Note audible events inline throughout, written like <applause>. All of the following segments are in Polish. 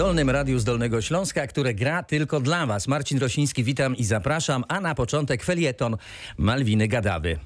Zdolnym Radiu z Dolnego Śląska, które gra tylko dla Was. Marcin Rosiński, witam i zapraszam, a na początek felieton Malwiny Gadawy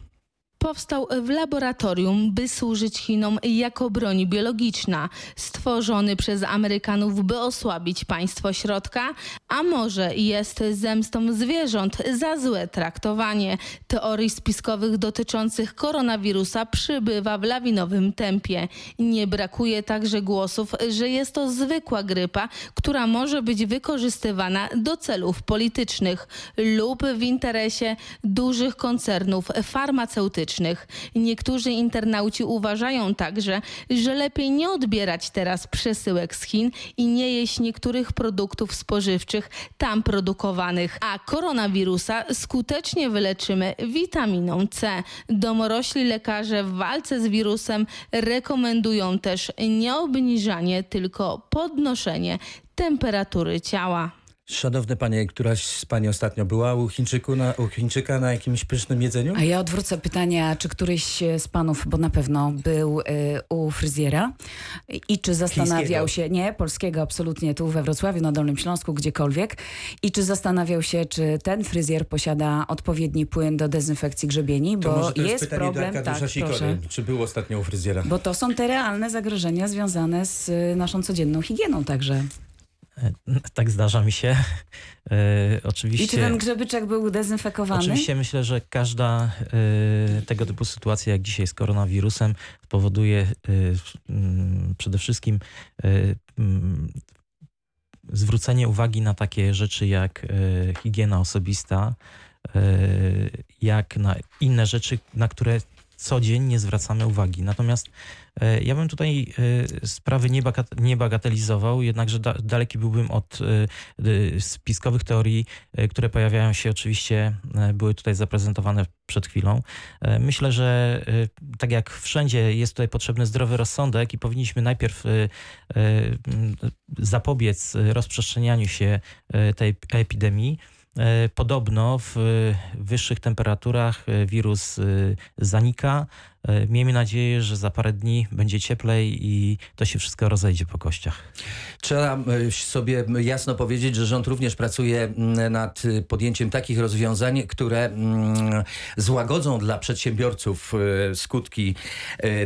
powstał w laboratorium, by służyć Chinom jako broń biologiczna, stworzony przez Amerykanów, by osłabić państwo środka, a może jest zemstą zwierząt za złe traktowanie. Teorii spiskowych dotyczących koronawirusa przybywa w lawinowym tempie. Nie brakuje także głosów, że jest to zwykła grypa, która może być wykorzystywana do celów politycznych lub w interesie dużych koncernów farmaceutycznych. Niektórzy internauci uważają także, że lepiej nie odbierać teraz przesyłek z Chin i nie jeść niektórych produktów spożywczych tam produkowanych, a koronawirusa skutecznie wyleczymy witaminą C. Domorośli lekarze w walce z wirusem rekomendują też nie obniżanie, tylko podnoszenie temperatury ciała. Szanowne panie, któraś z pani ostatnio była u, Chińczyku na, u Chińczyka na jakimś pysznym jedzeniu? A ja odwrócę pytanie, czy któryś z panów, bo na pewno był y, u fryzjera i czy zastanawiał się, nie, polskiego absolutnie, tu we Wrocławiu, na Dolnym Śląsku, gdziekolwiek, i czy zastanawiał się, czy ten fryzjer posiada odpowiedni płyn do dezynfekcji grzebieni, to bo to jest, jest problem, tak, Sikory. Czy był ostatnio u fryzjera? Bo to są te realne zagrożenia związane z y, naszą codzienną higieną także. <laughs> Tak zdarza mi się. Oczywiście. <laughs> I czy ten grzebyczek był dezynfekowany? Oczywiście myślę, że każda e, tego typu sytuacja, jak dzisiaj z koronawirusem, spowoduje e, mm, przede wszystkim e, mm, zwrócenie uwagi na takie rzeczy jak higiena osobista, jak na inne rzeczy, na które co dzień nie zwracamy uwagi. Natomiast ja bym tutaj e, sprawy nie, bagat- nie bagatelizował, jednakże da- daleki byłbym od e, e, spiskowych teorii, e, które pojawiają się oczywiście, e, były tutaj zaprezentowane przed chwilą. E, Myślę, że e, tak jak wszędzie jest tutaj potrzebny zdrowy rozsądek i powinniśmy najpierw e, e, zapobiec rozprzestrzenianiu się e, tej epidemii. E, Podobno w e, wyższych temperaturach e, wirus e, zanika. E, Miejmy nadzieję, że za parę dni będzie cieplej i to się wszystko rozejdzie po kościach. Trzeba e, sobie jasno powiedzieć, że rząd również pracuje nad podjęciem takich rozwiązań, które złagodzą dla przedsiębiorców e, skutki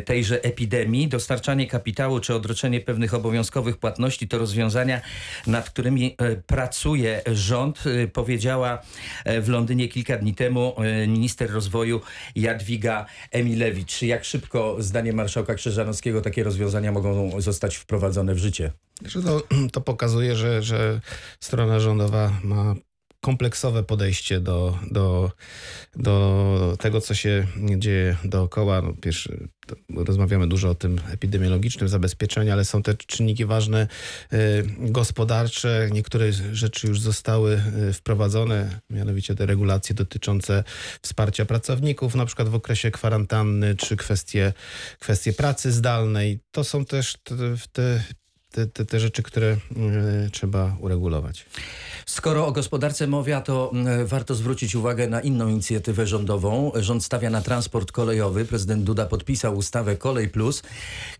tejże epidemii. Dostarczanie kapitału czy odroczenie pewnych obowiązkowych płatności to rozwiązania, nad którymi pracuje rząd. Powiedziała w Londynie kilka dni temu minister rozwoju Jadwiga Emilewicz. Jak szybko, zdaniem marszałka Krzyżanowskiego, takie rozwiązania mogą zostać wprowadzone w życie? Że to, <clears throat> to pokazuje, że, że strona rządowa ma kompleksowe podejście do, do, do tego, co się dzieje dookoła. No, pierwszy, rozmawiamy dużo o tym epidemiologicznym zabezpieczeniu, ale są te czynniki ważne y, gospodarcze. Niektóre rzeczy już zostały y, wprowadzone, mianowicie te regulacje dotyczące wsparcia pracowników, na przykład w okresie kwarantanny, czy kwestie, kwestie pracy zdalnej. To są też te, te te, te, te rzeczy, które y, trzeba uregulować. Skoro o gospodarce mowa, to mm, warto zwrócić uwagę na inną inicjatywę rządową. Rząd stawia na transport kolejowy. Prezydent Duda podpisał ustawę Kolej Plus.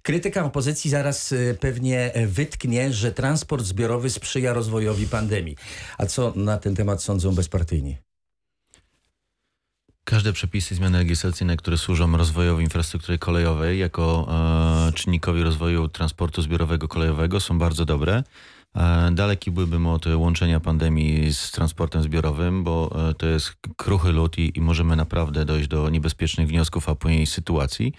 Krytyka opozycji zaraz y, pewnie wytknie, że transport zbiorowy sprzyja rozwojowi pandemii. A co na ten temat sądzą bezpartyjni? Każde przepisy, zmiany legislacyjne, które służą rozwojowi infrastruktury kolejowej jako e, czynnikowi rozwoju transportu zbiorowego kolejowego są bardzo dobre. E, daleki byłbym od łączenia pandemii z transportem zbiorowym, bo e, to jest kruchy lód i, i możemy naprawdę dojść do niebezpiecznych wniosków, a później sytuacji.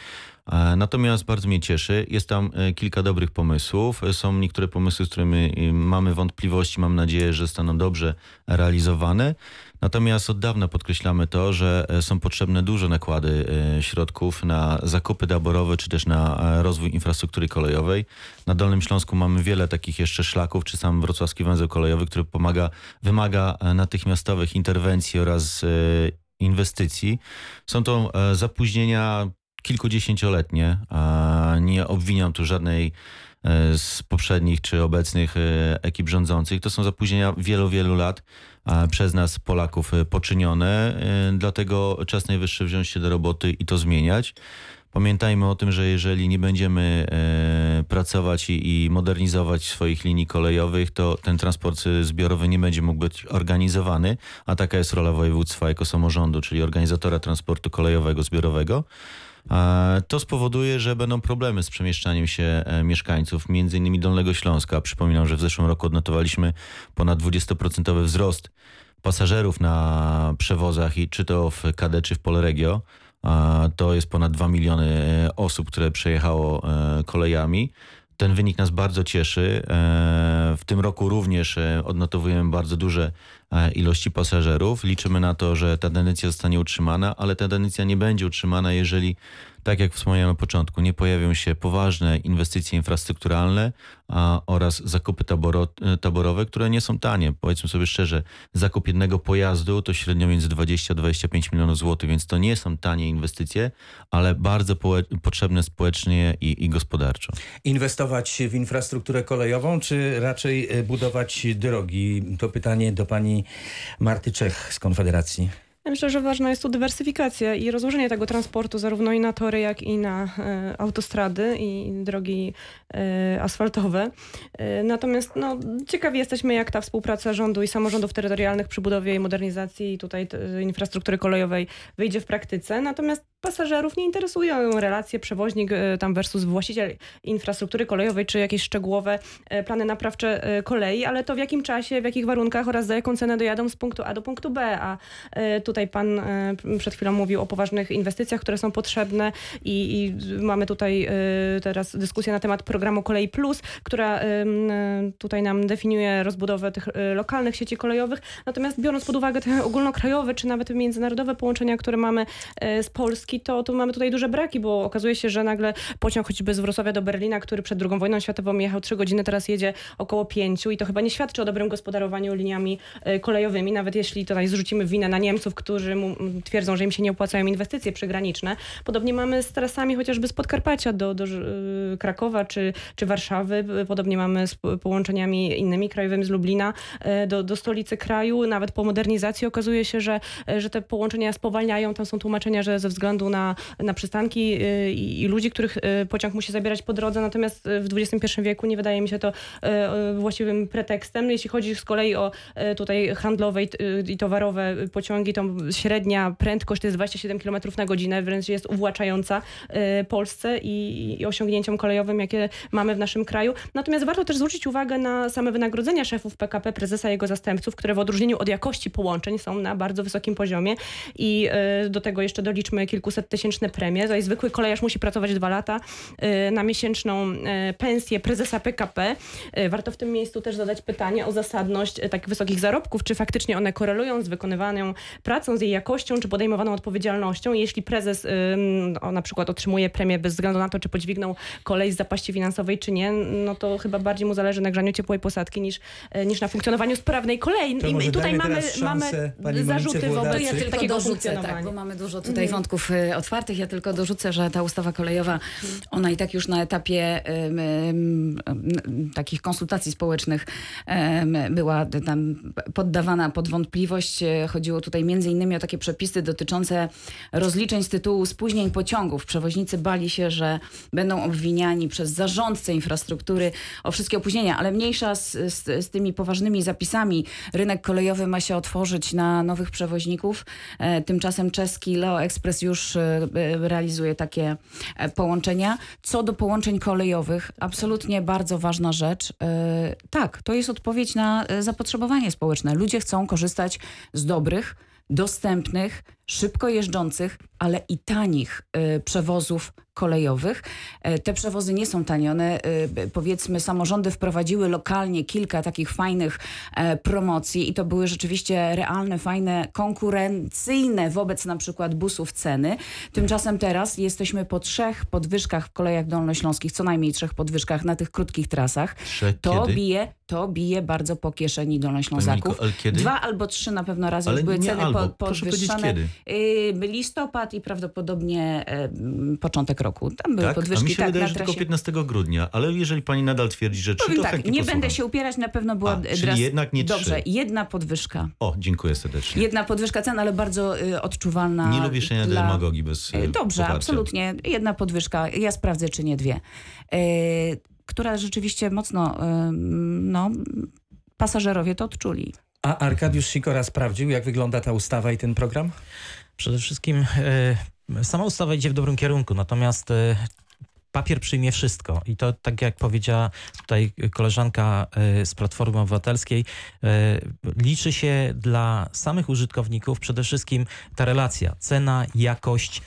E, Natomiast bardzo mnie cieszy. Jest tam e, kilka dobrych pomysłów. E, Są niektóre pomysły, z którymi mamy wątpliwości. Mam nadzieję, że zostaną dobrze realizowane. Natomiast od dawna podkreślamy to, że e, są potrzebne duże nakłady e, środków na zakupy taborowe czy też na e, rozwój infrastruktury kolejowej. Na Dolnym Śląsku mamy wiele takich jeszcze szlaków, czy sam wrocławski węzeł kolejowy, który pomaga, wymaga natychmiastowych interwencji oraz inwestycji. Są to zapóźnienia kilkudziesięcioletnie. Nie obwiniam tu żadnej z poprzednich czy obecnych e, ekip rządzących. To są zapóźnienia wielu, wielu lat przez nas Polaków e, poczynione. e, Dlatego czas najwyższy wziąć się do roboty i to zmieniać. Pamiętajmy o tym, że jeżeli nie będziemy e, pracować i, modernizować swoich linii kolejowych, to ten transport e, zbiorowy nie będzie mógł być organizowany, a taka jest rola województwa jako samorządu, czyli organizatora transportu kolejowego, zbiorowego. To spowoduje, że będą problemy z przemieszczaniem się e, mieszkańców, między innymi Dolnego Śląska. Przypominam, że w zeszłym roku odnotowaliśmy ponad 20% wzrost pasażerów na przewozach i czy to w KD, czy w Polregio. To jest ponad 2 miliony e, osób, które przejechało e, kolejami. Ten wynik nas bardzo cieszy. E, W tym roku również e, odnotowujemy bardzo duże e, ilości pasażerów. Liczymy na to, że ta tendencja zostanie utrzymana, ale ta tendencja nie będzie utrzymana, jeżeli, tak jak wspomniałem na początku, nie pojawią się poważne inwestycje infrastrukturalne a, oraz zakupy taboro, taborowe, które nie są tanie. Powiedzmy sobie szczerze, zakup jednego pojazdu to średnio między 20 a 25 milionów złotych, więc to nie są tanie inwestycje, ale bardzo potrzebne społecznie i, i gospodarczo. Inwestować w infrastrukturę kolejową, czy raczej e, budować drogi? To pytanie do pani Marty Czech z Konfederacji. Myślę, że ważna jest tu dywersyfikacja i rozłożenie tego transportu zarówno i na tory, jak i na e, autostrady i drogi e, asfaltowe. E, natomiast no, ciekawi jesteśmy, jak ta współpraca rządu i samorządów terytorialnych przy budowie i modernizacji tutaj infrastruktury kolejowej wyjdzie w praktyce. Natomiast pasażerów nie interesują relacje przewoźnik e, tam versus właściciel infrastruktury kolejowej, czy jakieś szczegółowe e, plany naprawcze e, kolei, ale to w jakim czasie, w jakich warunkach oraz za jaką cenę dojadą z punktu A do punktu B. A tutaj pan przed chwilą mówił o poważnych inwestycjach, które są potrzebne i, i mamy tutaj teraz dyskusję na temat programu Kolei Plus, która tutaj nam definiuje rozbudowę tych lokalnych sieci kolejowych. Natomiast biorąc pod uwagę te ogólnokrajowe czy nawet międzynarodowe połączenia, które mamy z Polski, to, to mamy tutaj duże braki, bo okazuje się, że nagle pociąg choćby z Wrocławia do Berlina, który przed II wojną światową jechał 3 godziny, teraz jedzie około 5 i to chyba nie świadczy o dobrym gospodarowaniu liniami e, kolejowymi, nawet jeśli tutaj zrzucimy winę na Niemców, którzy twierdzą, że im się nie opłacają inwestycje przygraniczne. Podobnie mamy z trasami chociażby z Podkarpacia do, do e, Krakowa czy, czy Warszawy. Podobnie mamy z po- połączeniami innymi krajowymi z Lublina e, do, do stolicy kraju. Nawet po modernizacji okazuje się, że, e, że te połączenia spowalniają. Tam są tłumaczenia, że ze względu na, na przystanki e, i, ludzi, których e, pociąg musi zabierać po drodze. Natomiast e, w XXI wieku nie wydaje mi się to właściwym pretekstem. Jeśli chodzi z kolei o tutaj handlowe i, towarowe pociągi, to średnia prędkość to jest 27 km na godzinę, wręcz jest uwłaczająca Polsce i, i osiągnięciom kolejowym, jakie mamy w naszym kraju. Natomiast warto też zwrócić uwagę na same wynagrodzenia szefów PKP, prezesa i jego zastępców, które w odróżnieniu od jakości połączeń są na bardzo wysokim poziomie i do tego jeszcze doliczmy kilkuset tysięczne premie. Tutaj zwykły kolejarz musi pracować dwa lata e, na miesięczną e, pensję prezesa PKP. E, Warto w tym miejscu też zadać pytanie o zasadność tak wysokich zarobków, czy faktycznie one korelują z wykonywaną pracą, z jej jakością, czy podejmowaną odpowiedzialnością. Jeśli prezes ym, o, na przykład otrzymuje premię bez względu na to, czy podźwignął kolej z zapaści finansowej, czy nie, no to chyba bardziej mu zależy na grzaniu ciepłej posadki niż, niż na funkcjonowaniu sprawnej kolei. To I tutaj mamy, mamy zarzuty wobec Ja tylko takiego dorzucę, funkcjonowania. tak, bo mamy dużo tutaj wątków y, otwartych. Ja tylko dorzucę, że ta ustawa kolejowa, ona i tak już na etapie takich konsultacji społecznych była tam poddawana pod wątpliwość. Y, Chodziło tutaj między innymi o takie przepisy dotyczące rozliczeń z tytułu spóźnień pociągów. Przewoźnicy bali się, że będą obwiniani przez zarządcę infrastruktury o wszystkie opóźnienia, ale mniejsza z, z, z tymi poważnymi zapisami. Rynek kolejowy ma się otworzyć na nowych przewoźników. E, Tymczasem czeski Leo Express już e, e, realizuje takie e, połączenia. Co do połączeń kolejowych, absolutnie bardzo ważna rzecz. E, Tak, to jest odpowiedź na zapotrzebowanie społeczne. Ludzie chcą korzystać z dobrych, dostępnych, szybko jeżdżących, ale i tanich e, przewozów kolejowych. E, Te przewozy nie są tanie. One, e, powiedzmy, samorządy wprowadziły lokalnie kilka takich fajnych e, promocji i to były rzeczywiście realne, fajne, konkurencyjne wobec na przykład busów ceny. Tymczasem teraz jesteśmy po trzech podwyżkach w kolejach dolnośląskich, co najmniej trzech podwyżkach na tych krótkich trasach. Trzech To kiedy? bije, to bije bardzo po kieszeni dolnoślązaków. Dwa albo trzy na pewno razy Ale były ceny albo. po, podwyższane. Kiedy. y, listopad i prawdopodobnie początek roku. Tam były Tak? A podwyżki mi się tak, wydaje, że tylko trasie. 15 grudnia, ale jeżeli pani nadal twierdzi, że 3, Powiem to tak, nie posłucham. będę się upierać, na pewno była A, czyli dras- jednak nie trzy. Dobrze, jedna podwyżka. O, dziękuję serdecznie. Jedna podwyżka cen, ale bardzo y, odczuwalna. Nie lubię szenia dla... demagogii bez Y, y, Dobrze, poparcia. absolutnie. Jedna podwyżka. Ja sprawdzę, czy nie dwie. Y, która rzeczywiście mocno, no, pasażerowie to odczuli. A Arkadiusz Sikora sprawdził, jak wygląda ta ustawa i ten program? Przede wszystkim e, sama ustawa idzie w dobrym kierunku, natomiast e, papier przyjmie wszystko. I to tak jak powiedziała tutaj koleżanka e, z Platformy Obywatelskiej, liczy się dla samych użytkowników przede wszystkim ta relacja, cena, jakość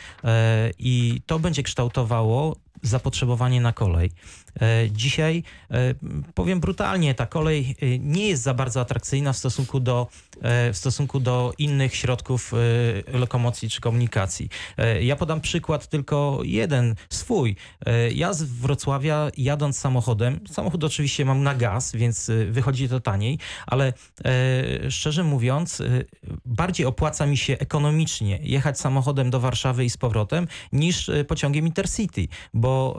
i to będzie kształtowało zapotrzebowanie na kolej. E, Dzisiaj, e, powiem brutalnie, ta kolej e, nie jest za bardzo atrakcyjna w stosunku do, w stosunku do innych środków lokomocji czy komunikacji. Ja podam przykład tylko jeden, swój. Ja z Wrocławia jadąc samochodem, samochód oczywiście mam na gaz, więc wychodzi to taniej, ale szczerze mówiąc, bardziej opłaca mi się ekonomicznie jechać samochodem do Warszawy i z powrotem niż pociągiem Intercity, bo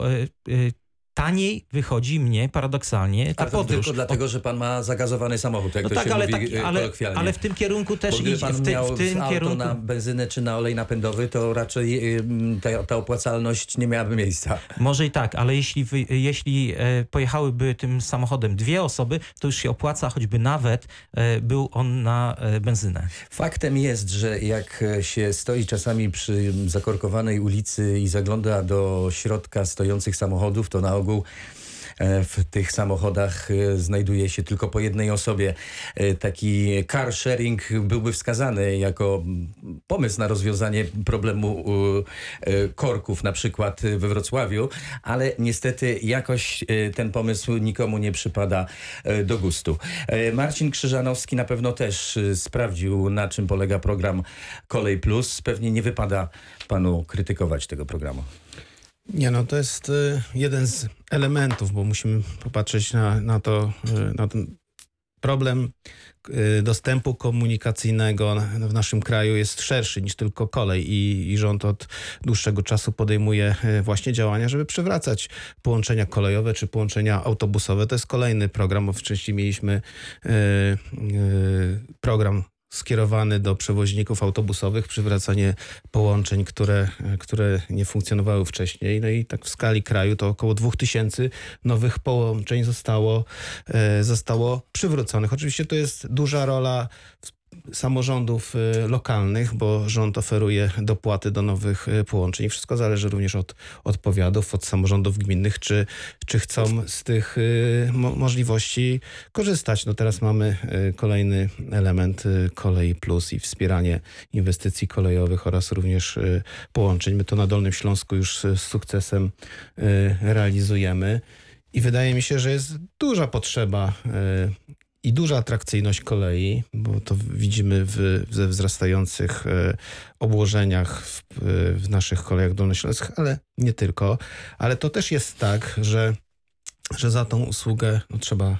taniej wychodzi mnie paradoksalnie ta A to podróż. tylko dlatego, że pan ma zagazowany samochód, jak No to tak, się ale, mówi tak, e, ale, ale w tym kierunku też idzie. pan W, ty, miał w tym auto kierunku. na benzynę czy na olej napędowy, to raczej ym, ta, ta opłacalność nie miałaby miejsca. Może i tak, ale jeśli, wy, jeśli e, pojechałyby tym samochodem dwie osoby, to już się opłaca, choćby nawet e, był on na benzynę. Faktem jest, że jak się stoi czasami przy zakorkowanej ulicy i zagląda do środka stojących samochodów, to na ogół e, w tych samochodach e, znajduje się tylko po jednej osobie. E, Taki car sharing byłby wskazany jako pomysł na rozwiązanie problemu korków na przykład we Wrocławiu, ale niestety jakoś ten pomysł nikomu nie przypada do gustu. Marcin Krzyżanowski na pewno też sprawdził, na czym polega program Kolej Plus. Pewnie nie wypada panu krytykować tego programu. Nie, no to jest y, jeden z elementów, bo musimy popatrzeć na, na to, y, na ten problem y, dostępu komunikacyjnego w naszym kraju jest szerszy niż tylko kolej i, i rząd od dłuższego czasu podejmuje właśnie działania, żeby przywracać połączenia kolejowe czy połączenia autobusowe. To jest kolejny program, bo wcześniej mieliśmy program skierowany do przewoźników autobusowych, przywracanie połączeń, które, które nie funkcjonowały wcześniej. No i tak w skali kraju to około 2000 nowych połączeń zostało, e, zostało przywróconych. Oczywiście to jest duża rola samorządów e, lokalnych, bo rząd oferuje dopłaty do nowych e, połączeń. Wszystko zależy również od odpowiadów, od samorządów gminnych, czy, czy chcą z tych mo- możliwości korzystać. No teraz mamy kolejny element Kolei Plus i wspieranie inwestycji kolejowych oraz również połączeń. My to na Dolnym Śląsku już z sukcesem realizujemy. I wydaje mi się, że jest duża potrzeba i duża atrakcyjność kolei, bo to widzimy w, ze wzrastających e, obłożeniach w, w naszych kolejach dolnośląskich, ale nie tylko. Ale to też jest tak, że że za tą usługę no, trzeba e,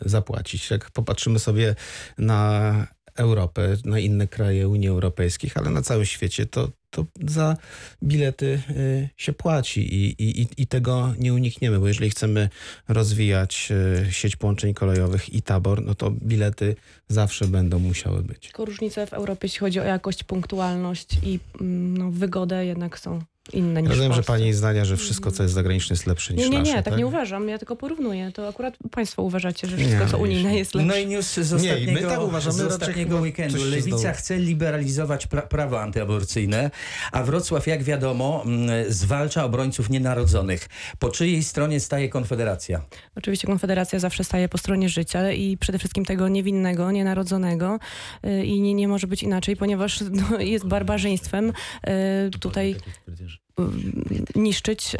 zapłacić. Jak popatrzymy sobie na Europę, na inne kraje Unii Europejskiej, ale na całym świecie, to, to za bilety e, się płaci i, i, i- tego nie unikniemy, bo jeżeli chcemy rozwijać e, sieć połączeń kolejowych i tabor, no to bilety zawsze będą musiały być. Tylko różnice w Europie, jeśli chodzi o jakość, punktualność i mm, no, wygodę jednak są inne niż Rozumiem, że pani zdania, że wszystko, co jest zagraniczne, jest lepsze niż Nie, nie, nasze. nie, tak nie uważam. Ja tylko porównuję. To akurat państwo uważacie, że Nie, wszystko, co jeśli- unijne jest lepsze. No i news z Nie, ostatniego, my tak uważamy, z ostatniego weekendu. Lewica chce liberalizować pra prawo antyaborcyjne, a Wrocław, jak wiadomo, mm, zwalcza obrońców nienarodzonych. Po czyjej stronie staje Konfederacja? Oczywiście Konfederacja zawsze staje po stronie życia i przede wszystkim tego niewinnego, nienarodzonego y, i nie, nie może być inaczej, ponieważ no, jest barbarzyństwem y, tutaj niszczyć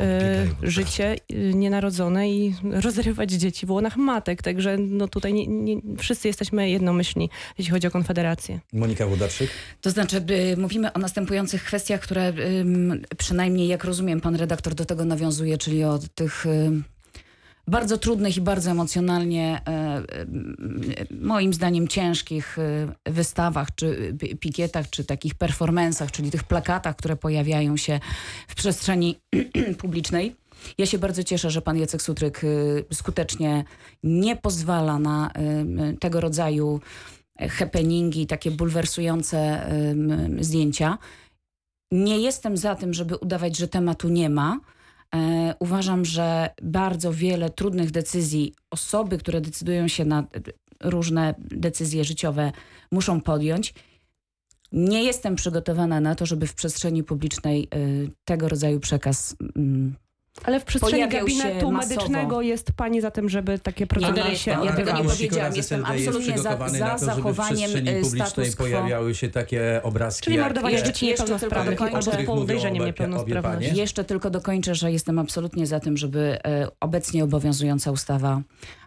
y, życie y, nienarodzone i rozrywać dzieci w łonach matek. Także no, tutaj nie, nie, wszyscy jesteśmy jednomyślni, jeśli chodzi o Konfederację. Monika Włodarczyk? To znaczy, y, mówimy o następujących kwestiach, które ym, przynajmniej, jak rozumiem, pan redaktor do tego nawiązuje, czyli o tych ym, bardzo trudnych i bardzo emocjonalnie, e, e, moim zdaniem ciężkich e, wystawach, czy pi- pikietach, czy takich performansach, czyli tych plakatach, które pojawiają się w przestrzeni <clears throat> publicznej. Ja się bardzo cieszę, że pan Jacek Sutryk skutecznie nie pozwala na tego rodzaju happeningi, takie bulwersujące zdjęcia. Nie jestem za tym, żeby udawać, że tematu nie ma. E, Uważam, że bardzo wiele trudnych decyzji osoby, które decydują się na różne decyzje życiowe, muszą podjąć. Nie jestem przygotowana na to, żeby w przestrzeni publicznej y, tego rodzaju przekaz mm, Ale w przestrzeni Pojawiał gabinetu medycznego jest pani za tym, żeby takie procedery nie, się ja tego nie odbywały. powiedziałam. jestem SLD jest absolutnie za- za na to, żeby w zachowaniem, przestrzeni y, publicznej pojawiały się takie obrazki. Czyli jak mordowanie dzieci niepełnosprawnych albo podejrzeniem niepełnosprawności. Jeszcze tylko dokończę, że jestem absolutnie za tym, żeby e, obecnie obowiązująca ustawa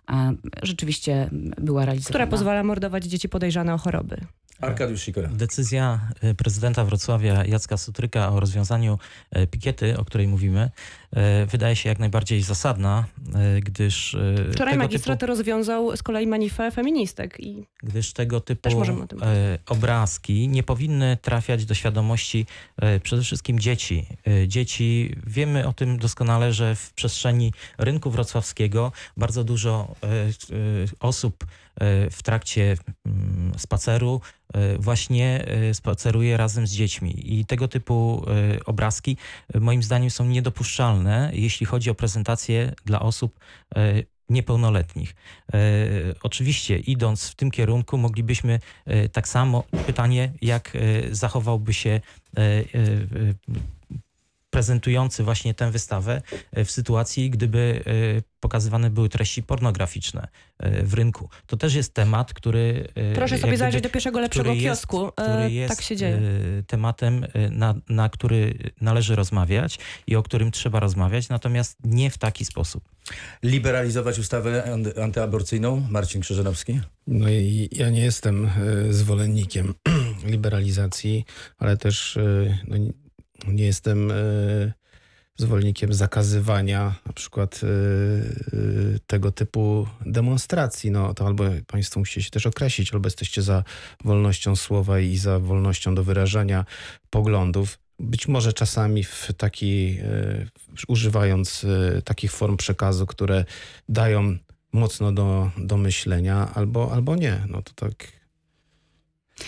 e, rzeczywiście była realizowana. Która pozwala mordować dzieci podejrzane o choroby. Arkadiusz Sikora. Decyzja e, prezydenta Wrocławia Jacka Sutryka o rozwiązaniu e, pikiety, o której mówimy, e, wydaje się jak najbardziej zasadna, gdyż Wczoraj tego magistrat typu, rozwiązał z kolei manifę feministek i gdyż tego typu obrazki nie powinny trafiać do świadomości przede wszystkim dzieci. Dzieci, wiemy o tym doskonale, że w przestrzeni rynku wrocławskiego bardzo dużo osób w trakcie mm, spaceru e, właśnie e, spaceruje razem z dziećmi. I tego typu e, obrazki e, moim zdaniem są niedopuszczalne, jeśli chodzi o prezentację dla osób e, niepełnoletnich. E, oczywiście idąc w tym kierunku moglibyśmy e, tak samo pytanie, jak e, zachowałby się e, e, e, prezentujący właśnie tę wystawę e, w sytuacji, gdyby e, pokazywane były treści pornograficzne e, w rynku. To też jest temat, który... proszę sobie zajrzeć do pierwszego lepszego który jest, kiosku. E, który jest tak się dzieje. tematem, na, na który należy rozmawiać i o którym trzeba rozmawiać, natomiast nie w taki sposób. Liberalizować ustawę anty- antyaborcyjną? Marcin Krzyżanowski. No i ja nie jestem zwolennikiem <clears throat> liberalizacji, ale też no, nie- jestem e, zwolennikiem zakazywania na przykład e, e, tego typu demonstracji. No to albo państwo musicie się też określić, albo jesteście za wolnością słowa i za wolnością do wyrażania poglądów. Być może czasami w taki, używając takich form przekazu, które dają mocno do, do myślenia, albo, albo nie. No to tak.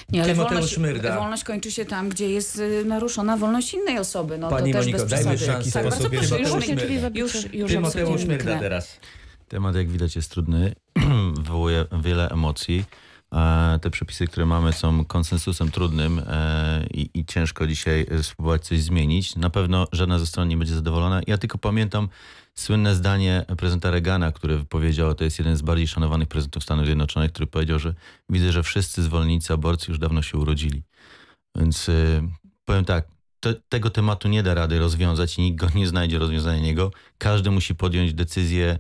Nie, ale Tymoteusz wolność, Myrda. wolność kończy się tam, gdzie jest y, naruszona wolność innej osoby. No Pani to też Moniko, bez dajmy szansę. Tak, bardzo proszę, już, już, już, już Tymoteusz Myrda teraz. Temat, jak widać, jest trudny, <clears throat> wywołuje wiele emocji. E, Te przepisy, które mamy, są konsensusem trudnym e, i, i ciężko dzisiaj e, spróbować coś zmienić. Na pewno żadna ze stron nie będzie zadowolona. Ja tylko pamiętam słynne zdanie prezydenta Reagana, który powiedział, to jest jeden z bardziej szanowanych prezydentów Stanów Zjednoczonych, który powiedział, że widzę, że wszyscy zwolennicy aborcji już dawno się urodzili. Więc y, powiem tak, te, tego tematu nie da rady rozwiązać i nikt go nie znajdzie rozwiązania niego. Każdy musi podjąć decyzje, e,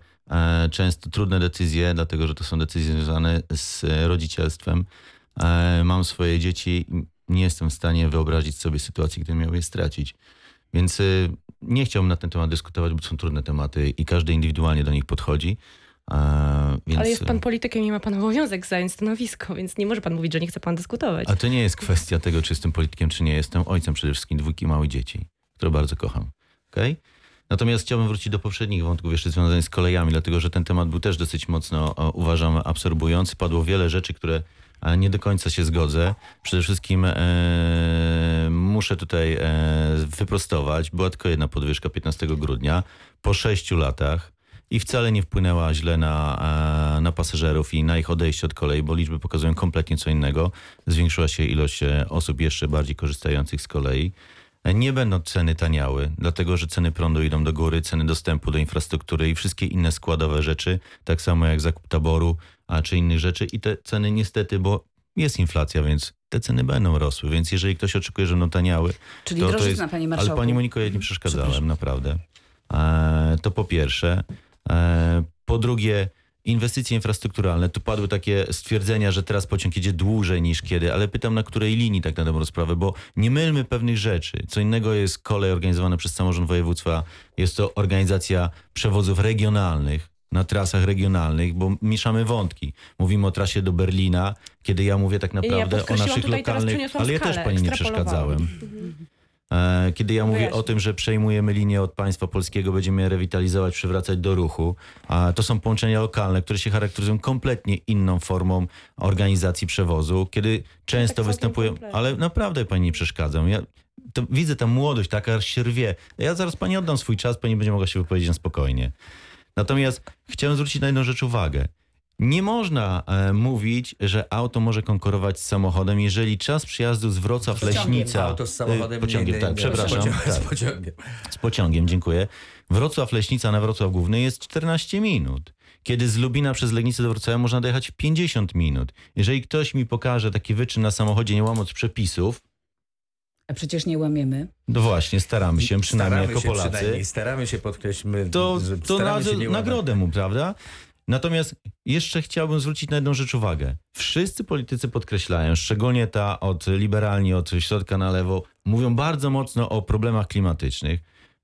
często trudne decyzje, dlatego że to są decyzje związane z e, rodzicielstwem. E, mam swoje dzieci nie jestem w stanie wyobrazić sobie sytuacji, gdy miał je stracić. Więc y, nie chciałbym na ten temat dyskutować, bo są trudne tematy i każdy indywidualnie do nich podchodzi. E, więc, Ale jest pan politykiem i ma pan obowiązek zająć stanowisko, więc nie może pan mówić, że nie chce pan dyskutować. A to nie jest kwestia tego, czy jestem politykiem, czy nie. Jestem ojcem przede wszystkim dwójki małych dzieci, które bardzo kocham. Okay? Natomiast chciałbym wrócić do poprzednich wątków, jeszcze związanych z kolejami, dlatego że ten temat był też dosyć mocno, uważam, absorbujący. Padło wiele rzeczy, które e, nie do końca się zgodzę. Przede wszystkim e, muszę tutaj e, wyprostować. Była tylko jedna podwyżka 15 grudnia. Po sześciu latach i wcale nie wpłynęła źle na, e, na pasażerów i na ich odejście od kolei, bo liczby pokazują kompletnie co innego. Zwiększyła się ilość e, osób jeszcze bardziej korzystających z kolei. Nie będą ceny taniały, dlatego że ceny prądu idą do góry, ceny dostępu do infrastruktury i wszystkie inne składowe rzeczy, tak samo jak zakup taboru, a czy innych rzeczy. I te ceny niestety, bo jest inflacja, więc te ceny będą rosły. Więc jeżeli ktoś oczekuje, że będą taniały, Czyli to, to jest, panie marszałku. ale pani Moniko, ja nie przeszkadzałem, naprawdę. E, to po pierwsze. E, po drugie, inwestycje infrastrukturalne. Tu padły takie stwierdzenia, że teraz pociąg jedzie dłużej niż kiedy, ale pytam na której linii tak na dobrą sprawę, bo nie mylmy pewnych rzeczy. Co innego jest kolej organizowana przez samorząd województwa, jest to organizacja przewozów regionalnych, na trasach regionalnych, bo mieszamy wątki. Mówimy o trasie do Berlina, kiedy ja mówię tak naprawdę o podkreśliłam naszych lokalnych... Ale ja też pani nie przeszkadzałem. E, Kiedy ja mówię Wyjaśnij. o tym, że przejmujemy linię od państwa polskiego, będziemy je rewitalizować, przywracać do ruchu, to są połączenia lokalne, które się charakteryzują kompletnie inną formą organizacji przewozu, kiedy często całkiem występują, ale naprawdę pani nie przeszkadzam. Ja widzę tę młodość, taka aż się rwie. Ja zaraz pani oddam swój czas, pani będzie mogła się wypowiedzieć na spokojnie. Natomiast chciałem zwrócić na jedną rzecz uwagę. Nie można e, mówić, że auto może konkurować z samochodem, jeżeli czas przyjazdu z Wrocław Leśnica. Auto z samochodem. e, Pociągiem, nie, tak, nie, przepraszam. Z pociągiem. tak. Z pociągiem. Z pociągiem, dziękuję. Wrocław Leśnica na Wrocław Główny jest 14 minut. Kiedy z Lubina przez Legnicę do Wrocławia można dojechać w 50 minut. Jeżeli ktoś mi pokaże taki wyczyn na samochodzie, nie łamiąc przepisów, A przecież nie łamiemy. no właśnie, staramy się, przynajmniej staramy jako się Polacy, przynajmniej, staramy się podkreślmy, to, to staramy się na, nie łamać. nagrodę mu, prawda? Natomiast jeszcze chciałbym zwrócić na jedną rzecz uwagę. Wszyscy politycy podkreślają, szczególnie ta od liberalni, od środka na lewo, mówią bardzo mocno o problemach klimatycznych.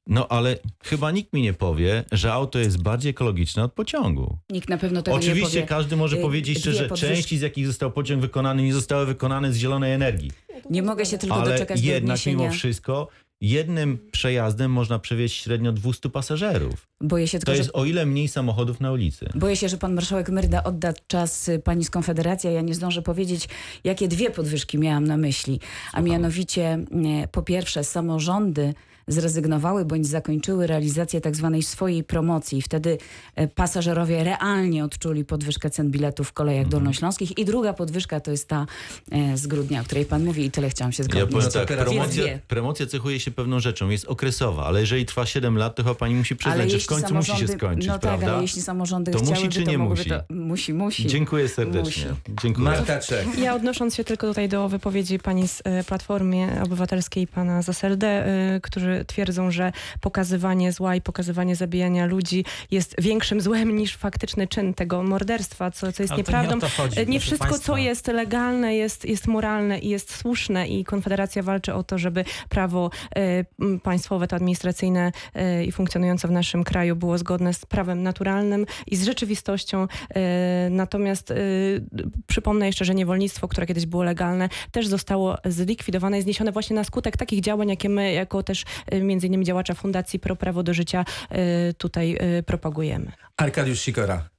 No ale chyba nikt mi nie powie, że auto jest bardziej ekologiczne od pociągu. Nikt na pewno tego nie Oczywiście każdy może Y, powiedzieć, że podwyżki. części, z jakich został pociąg wykonany, nie zostały wykonane z zielonej energii. Nie mogę się tylko Ale doczekać do jednak mimo wszystko jednym przejazdem można przewieźć średnio 200 pasażerów. Boję się tylko, To że jest o ile mniej samochodów na ulicy. Boję się, że pan marszałek Myrda odda czas y, pani z Konfederacji, ja nie zdążę powiedzieć, jakie dwie podwyżki miałam na myśli. A mianowicie, y, po pierwsze, samorządy zrezygnowały bądź zakończyły realizację tak zwanej swojej promocji. Wtedy y, pasażerowie realnie odczuli podwyżkę cen biletów w kolejach dolnośląskich. I druga podwyżka to jest ta y, z grudnia, o której pan mówi i tyle chciałam się Ja zgodzić. powiem to tak, promocja, promocja cechuje się pewną rzeczą, jest okresowa, ale jeżeli trwa 7 lat, to chyba pani musi przyznać, że w końcu musi się skończyć, No tak, prawda? ale jeśli samorządy To chciałyby, musi czy to nie musi? to... Musi, musi. Dziękuję serdecznie. Dziękuję. Marta Czech. Ja odnosząc się tylko tutaj do wypowiedzi pani z e, Platformy Obywatelskiej i pana z SLD, e, którzy twierdzą, że pokazywanie zła i pokazywanie zabijania ludzi jest większym złem niż faktyczny czyn tego morderstwa, co, co jest Ale nie nieprawdą. to chodzi, nie wszystko, państwa. co jest legalne, jest, jest moralne i jest słuszne i Konfederacja walczy o to, żeby prawo m, państwowe, to administracyjne e, i funkcjonujące w naszym kraju było zgodne z prawem naturalnym i z rzeczywistością. E, natomiast e, przypomnę jeszcze, że niewolnictwo, które kiedyś było legalne, też zostało zlikwidowane i zniesione właśnie na skutek takich działań, jakie my jako też między innymi działacza Fundacji Pro Prawo do Życia e, tutaj e, propagujemy. Arkadiusz Sikora.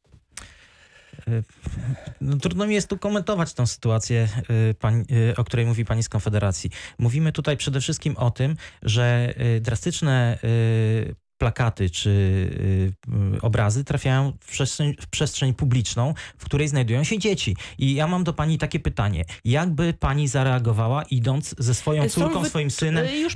No, trudno mi jest tu komentować tą sytuację, y, pań- y, o której mówi pani z Konfederacji. Mówimy tutaj przede wszystkim o tym, że y, drastyczne y, plakaty czy y, y, obrazy trafiają w przestrzeń, w przestrzeń publiczną, w której znajdują się dzieci. I ja mam do pani takie pytanie. Jakby pani zareagowała, idąc ze swoją córką, wy- swoim synem, y,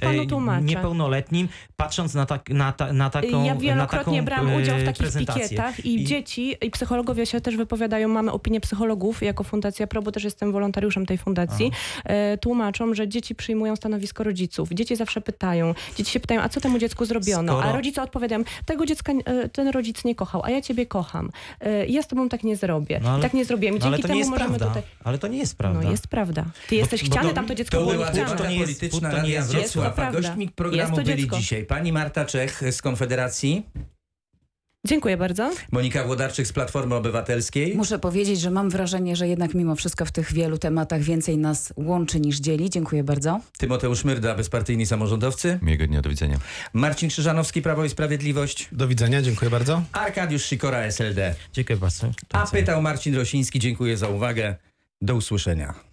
niepełnoletnim, patrząc na, tak, na, ta, na taką Ja wielokrotnie brałam udział w takich pikietach i, I- dzieci i psychologowie się też wypowiadają. Mamy opinię psychologów jako Fundacja Pro, bo też jestem wolontariuszem tej fundacji. E, tłumaczą, że dzieci przyjmują stanowisko rodziców. Dzieci zawsze pytają. Dzieci się pytają, a co temu dziecku zrobiono? Skoro- A rodzice odpowiadają, tego dziecka e, ten rodzic nie kochał, a ja ciebie kocham. E, ja z tobą tak nie zrobię. No ale- tak nie zrobiłem. I No, ale dzięki to temu nie jest możemy prawda. tutaj... Ale to nie jest prawda. No jest prawda. Ty jesteś bo chciany, to- tam to dziecko To było była debata To nie jest- polityczna to nie Radia jest- jest to Wrocław, a prawda. gośćmi programu byli dziecko. dzisiaj pani Marta Czech z Konfederacji, Dziękuję bardzo. Monika Włodarczyk z Platformy Obywatelskiej. Muszę powiedzieć, że mam wrażenie, że jednak mimo wszystko w tych wielu tematach więcej nas łączy niż dzieli. Dziękuję bardzo. Tymoteusz Myrda, bezpartyjni samorządowcy. Miłego dnia, do widzenia. Marcin Krzyżanowski, Prawo i Sprawiedliwość. Do widzenia, dziękuję bardzo. Arkadiusz Sikora, SLD. Dziękuję bardzo. A pytał Marcin Rosiński. Dziękuję za uwagę. Do usłyszenia.